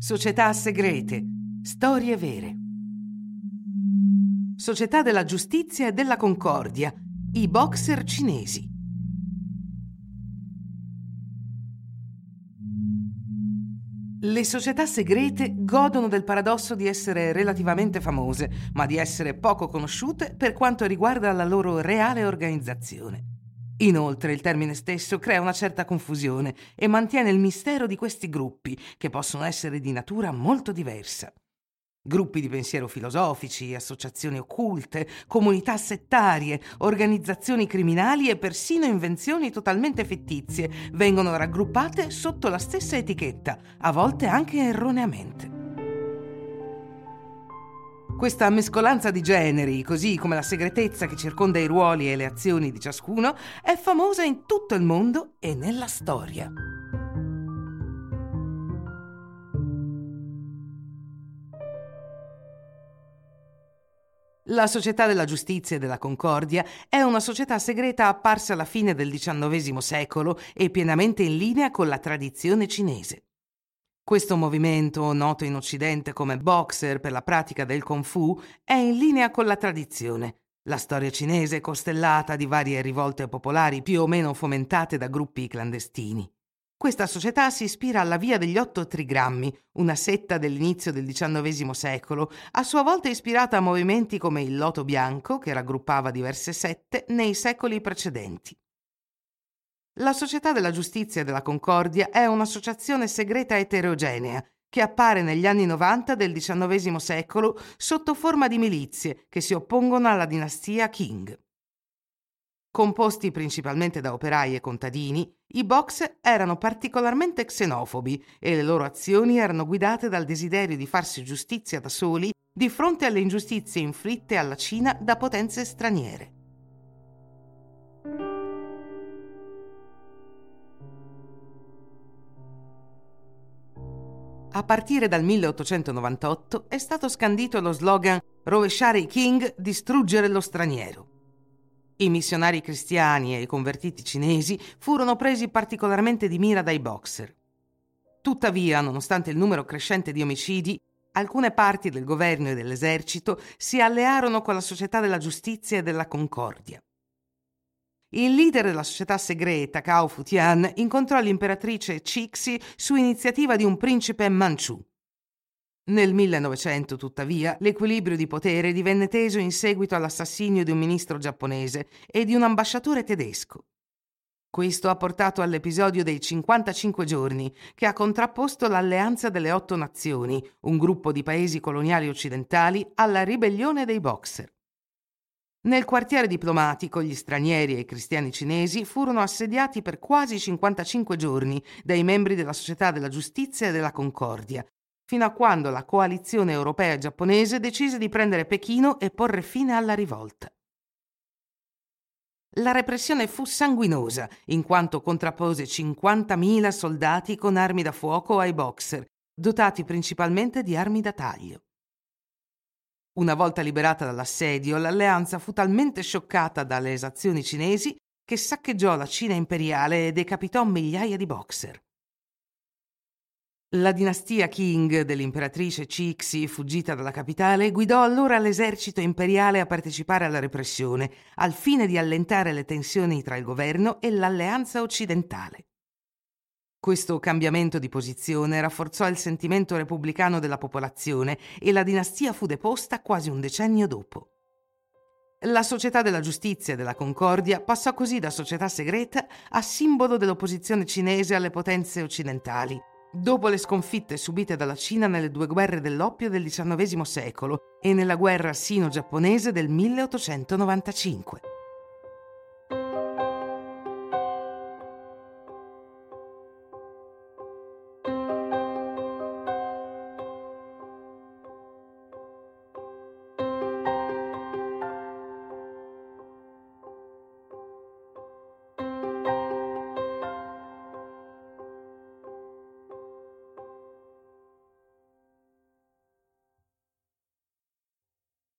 Società segrete. Storie vere. Società della giustizia e della concordia. I boxer cinesi. Le società segrete godono del paradosso di essere relativamente famose, ma di essere poco conosciute per quanto riguarda la loro reale organizzazione. Inoltre il termine stesso crea una certa confusione e mantiene il mistero di questi gruppi, che possono essere di natura molto diversa. Gruppi di pensiero filosofici, associazioni occulte, comunità settarie, organizzazioni criminali e persino invenzioni totalmente fittizie vengono raggruppate sotto la stessa etichetta, a volte anche erroneamente. Questa mescolanza di generi, così come la segretezza che circonda i ruoli e le azioni di ciascuno, è famosa in tutto il mondo e nella storia. La Società della Giustizia e della Concordia è una società segreta apparsa alla fine del XIX secolo e pienamente in linea con la tradizione cinese. Questo movimento, noto in Occidente come boxer per la pratica del Kung Fu, è in linea con la tradizione. La storia cinese è costellata di varie rivolte popolari più o meno fomentate da gruppi clandestini. Questa società si ispira alla via degli otto trigrammi, una setta dell'inizio del XIX secolo, a sua volta ispirata a movimenti come il Loto Bianco, che raggruppava diverse sette nei secoli precedenti. La Società della Giustizia e della Concordia è un'associazione segreta eterogenea che appare negli anni 90 del XIX secolo sotto forma di milizie che si oppongono alla dinastia Qing. Composti principalmente da operai e contadini, i box erano particolarmente xenofobi e le loro azioni erano guidate dal desiderio di farsi giustizia da soli di fronte alle ingiustizie inflitte alla Cina da potenze straniere. A partire dal 1898 è stato scandito lo slogan Rovesciare i King, distruggere lo straniero. I missionari cristiani e i convertiti cinesi furono presi particolarmente di mira dai boxer. Tuttavia, nonostante il numero crescente di omicidi, alcune parti del governo e dell'esercito si allearono con la società della giustizia e della concordia. Il leader della società segreta, Cao Futian, incontrò l'imperatrice Cixi su iniziativa di un principe Manciù. Nel 1900, tuttavia, l'equilibrio di potere divenne teso in seguito all'assassinio di un ministro giapponese e di un ambasciatore tedesco. Questo ha portato all'episodio dei 55 giorni, che ha contrapposto l'Alleanza delle Otto Nazioni, un gruppo di paesi coloniali occidentali, alla ribellione dei Boxer. Nel quartiere diplomatico gli stranieri e i cristiani cinesi furono assediati per quasi 55 giorni dai membri della Società della Giustizia e della Concordia, fino a quando la coalizione europea e giapponese decise di prendere Pechino e porre fine alla rivolta. La repressione fu sanguinosa, in quanto contrappose 50.000 soldati con armi da fuoco ai boxer, dotati principalmente di armi da taglio. Una volta liberata dall'assedio, l'alleanza fu talmente scioccata dalle esazioni cinesi che saccheggiò la Cina imperiale e decapitò migliaia di boxer. La dinastia Qing dell'imperatrice Cixi, fuggita dalla capitale, guidò allora l'esercito imperiale a partecipare alla repressione, al fine di allentare le tensioni tra il governo e l'alleanza occidentale. Questo cambiamento di posizione rafforzò il sentimento repubblicano della popolazione e la dinastia fu deposta quasi un decennio dopo. La società della giustizia e della concordia passò così da società segreta a simbolo dell'opposizione cinese alle potenze occidentali, dopo le sconfitte subite dalla Cina nelle due guerre dell'oppio del XIX secolo e nella guerra sino-giapponese del 1895.